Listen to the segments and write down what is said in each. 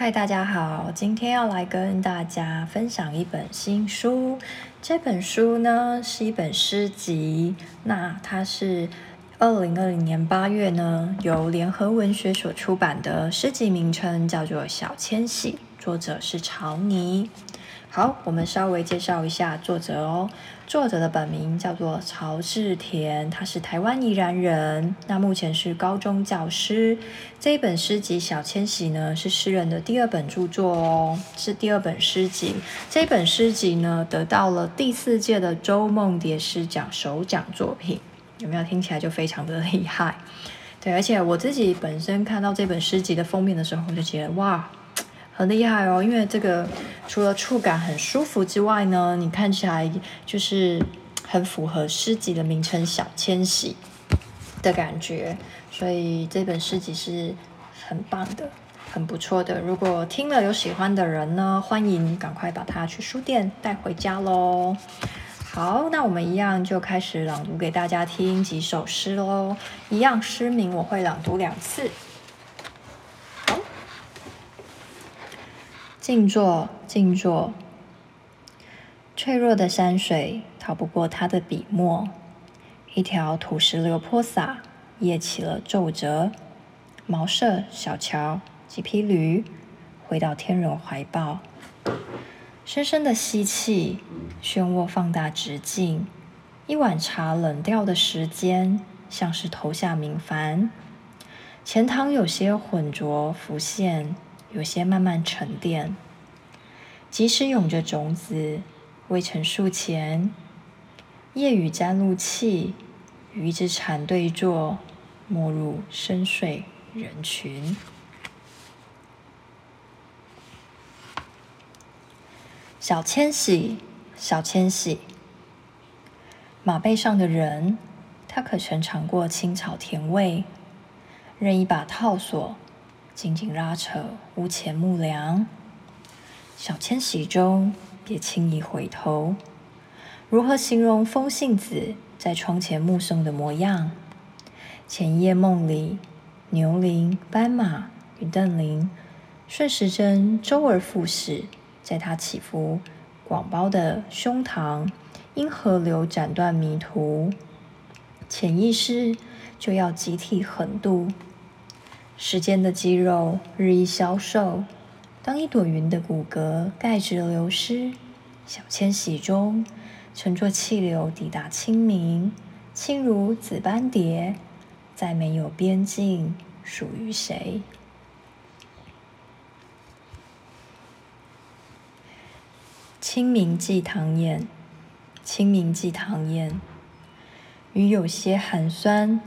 嗨，大家好，今天要来跟大家分享一本新书。这本书呢是一本诗集，那它是二零二零年八月呢由联合文学所出版的诗集，名称叫做《小千禧》，作者是曹妮。好，我们稍微介绍一下作者哦。作者的本名叫做曹志田，他是台湾宜兰人，那目前是高中教师。这一本诗集《小千禧》呢，是诗人的第二本著作哦，是第二本诗集。这本诗集呢，得到了第四届的周梦蝶诗奖首奖作品，有没有听起来就非常的厉害？对，而且我自己本身看到这本诗集的封面的时候，我就觉得哇。很厉害哦，因为这个除了触感很舒服之外呢，你看起来就是很符合诗集的名称“小千玺”的感觉，所以这本诗集是很棒的，很不错的。如果听了有喜欢的人呢，欢迎赶快把它去书店带回家喽。好，那我们一样就开始朗读给大家听几首诗喽。一样诗名我会朗读两次。静坐，静坐。脆弱的山水逃不过他的笔墨。一条土石流泼洒，叶起了皱褶。茅舍、小桥、几匹驴，回到天人怀抱。深深的吸气，漩涡放大直径。一碗茶冷掉的时间，像是投下明矾。钱塘有些浑浊浮现。有些慢慢沉淀，即使涌着种子，未成数钱。夜雨沾露气，与一只蝉对坐，没入深邃人群。小千玺，小千玺。马背上的人，他可曾尝过青草甜味？任一把套索。紧紧拉扯屋前木梁，小迁徙中别轻易回头。如何形容风信子在窗前目送的模样？前一夜梦里，牛铃、斑马与邓羚顺时针周而复始，在他起伏广包的胸膛，因河流斩断迷途，潜意识就要集体横渡。时间的肌肉日益消瘦，当一朵云的骨骼钙质流失，小迁徙中，乘坐气流抵达清明，轻如紫斑蝶，再没有边境属于谁。清明寄唐宴，清明寄唐偃，雨有些寒酸。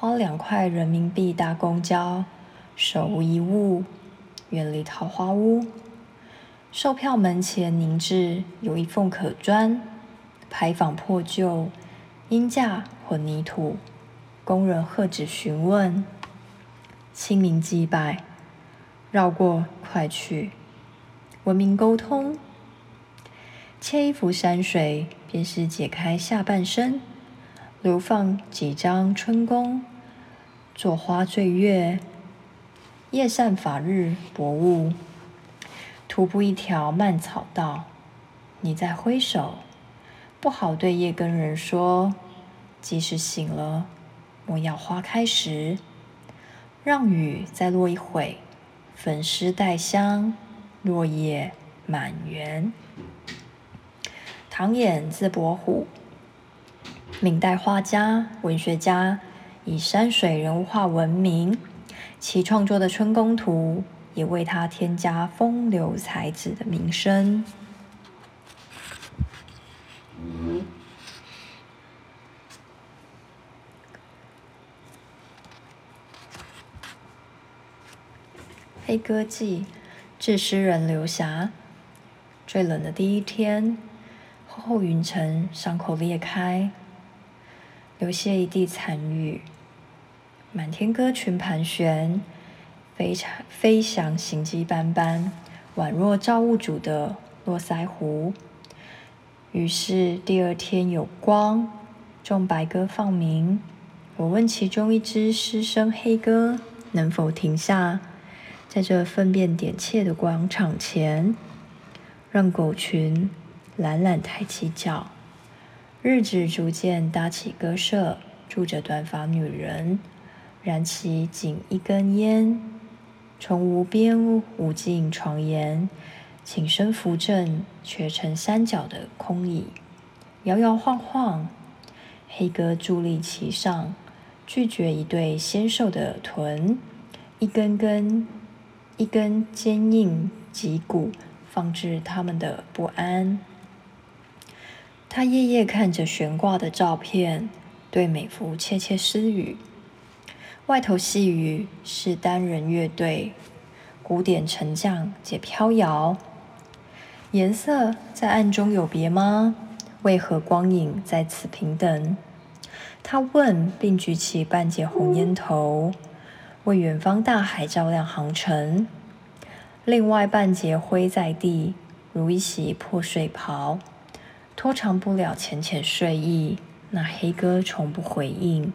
花两块人民币搭公交，手无一物，远离桃花坞。售票门前凝滞，有一缝可钻。牌坊破旧，鹰架混凝土。工人喝止询问。清明祭拜，绕过快去。文明沟通，切一幅山水，便是解开下半生。流放几张春宫，作花醉月，夜散法日薄雾，徒步一条蔓草道。你在挥手，不好对夜更人说，即使醒了，莫要花开时，让雨再落一会，粉湿带香，落叶满园。唐寅字伯虎。明代画家、文学家，以山水人物画闻名，其创作的《春宫图》也为他添加风流才子的名声。《黑歌记》致诗人刘霞。最冷的第一天，厚厚云层，伤口裂开。流泻一地残雨，满天鸽群盘旋，飞翔飞翔，行迹斑斑，宛若造物主的络腮胡。于是第二天有光，众白鸽放鸣。我问其中一只失声黑鸽能否停下，在这粪便点缀的广场前，让狗群懒懒抬起脚。日子逐渐搭起鸽舍，住着短发女人，燃起仅一根烟，从无边无尽床沿，倾身扶正蜷成三角的空椅，摇摇晃晃。黑哥伫立其上，拒绝一对纤瘦的臀，一根根、一根坚硬脊骨，放置他们的不安。他夜夜看着悬挂的照片，对美福窃窃私语。外头细雨是单人乐队，古典沉降且飘摇。颜色在暗中有别吗？为何光影在此平等？他问，并举起半截红烟头，为远方大海照亮航程。另外半截灰在地，如一袭破睡袍。拖长不了浅浅睡意，那黑鸽从不回应。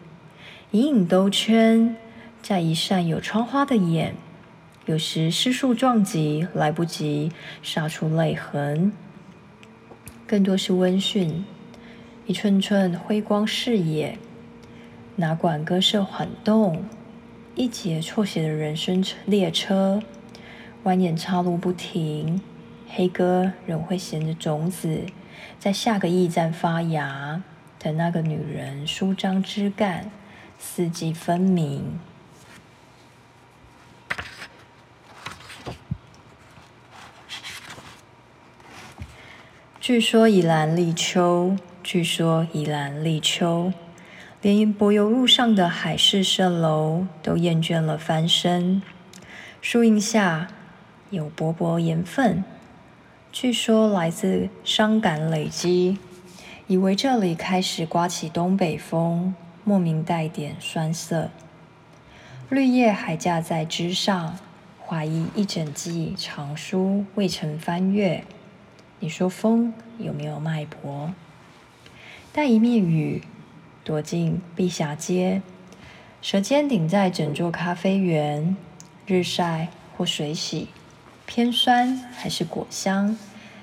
隐隐兜圈在一扇有窗花的眼，有时失速撞击，来不及杀出泪痕。更多是温驯，一寸寸辉光视野，哪管鸽舍缓动，一节错写的人生列车，蜿蜒岔路不停，黑鸽仍会衔着种子。在下个驿站发芽，等那个女人舒张枝干，四季分明。据说宜兰立秋，据说宜兰立秋，连柏油路上的海市蜃楼都厌倦了翻身。树荫下有薄薄盐分。据说来自伤感累积，以为这里开始刮起东北风，莫名带点酸涩。绿叶还架在枝上，怀疑一整季藏书未曾翻阅。你说风有没有脉搏？带一面雨，躲进碧霞街，舌尖顶在整座咖啡园，日晒或水洗。偏酸还是果香，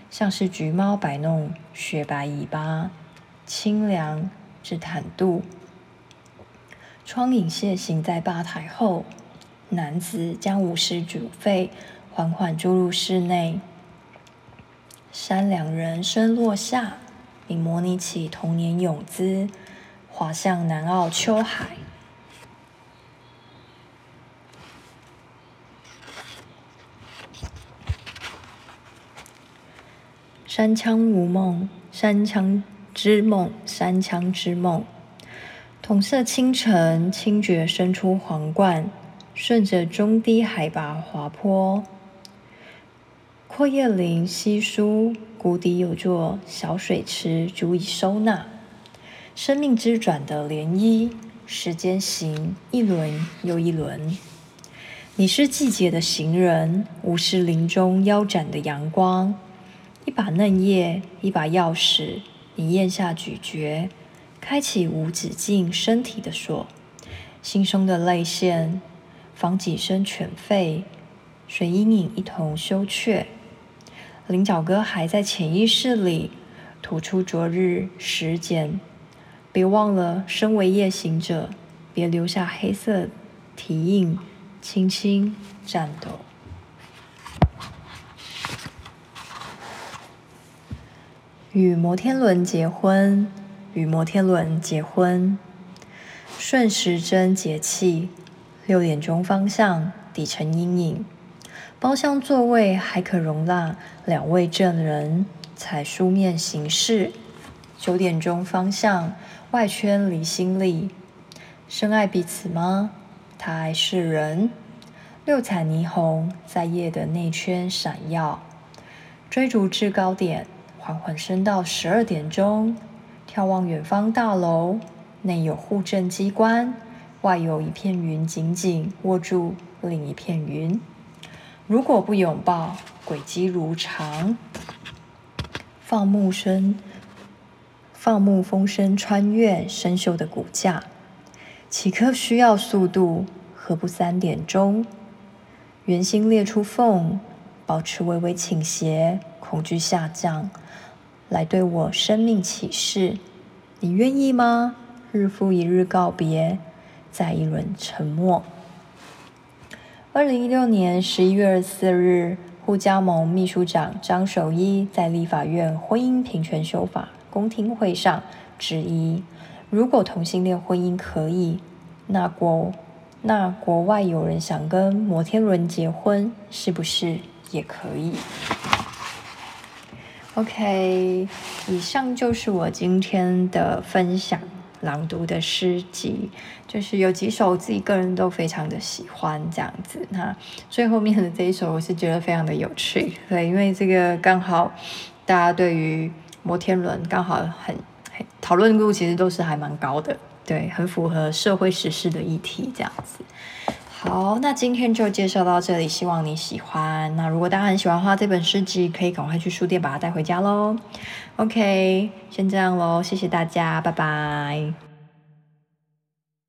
像是橘猫摆弄雪白尾巴，清凉至坦度。窗影楔形在吧台后，男子将五十煮沸缓缓注入室内。三两人身落下，并模拟起童年泳姿，滑向南澳秋海。山羌无梦，山羌之梦，山羌之梦。红色清晨，清绝生出皇冠，顺着中低海拔滑坡。阔叶林稀疏，谷底有座小水池，足以收纳生命之转的涟漪。时间行一轮又一轮。你是季节的行人，无视林中腰斩的阳光。一把嫩叶，一把钥匙，你咽下咀嚼，开启无止境身体的锁。心胸的泪腺，防几声犬吠，随阴影一同羞怯。菱角哥还在潜意识里吐出昨日时间。别忘了，身为夜行者，别留下黑色蹄印，轻轻颤抖。与摩天轮结婚，与摩天轮结婚。顺时针节气，六点钟方向，底层阴影。包厢座位还可容纳两位证人，采书面形式。九点钟方向，外圈离心力。深爱彼此吗？他爱世人。六彩霓虹在夜的内圈闪耀，追逐制高点。缓缓升到十二点钟，眺望远方大楼，内有户政机关，外有一片云紧紧握住另一片云。如果不拥抱，轨迹如常。放牧声，放牧风声穿越生锈的骨架。此刻需要速度，何不三点钟？圆心裂出缝，保持微微倾斜，恐惧下降，来对我生命启示。你愿意吗？日复一日告别，再一轮沉默。二零一六年十一月二十四日，护家盟秘书长张守一在立法院婚姻平权修法公听会上质疑：如果同性恋婚姻可以，那国那国外有人想跟摩天轮结婚，是不是也可以？OK，以上就是我今天的分享，朗读的诗集，就是有几首自己个人都非常的喜欢这样子。那最后面的这一首，我是觉得非常的有趣，对，因为这个刚好大家对于摩天轮刚好很讨论度其实都是还蛮高的。对，很符合社会时事的议题，这样子。好，那今天就介绍到这里，希望你喜欢。那如果大家很喜欢的话，这本诗集可以赶快去书店把它带回家喽。OK，先这样喽，谢谢大家，拜拜。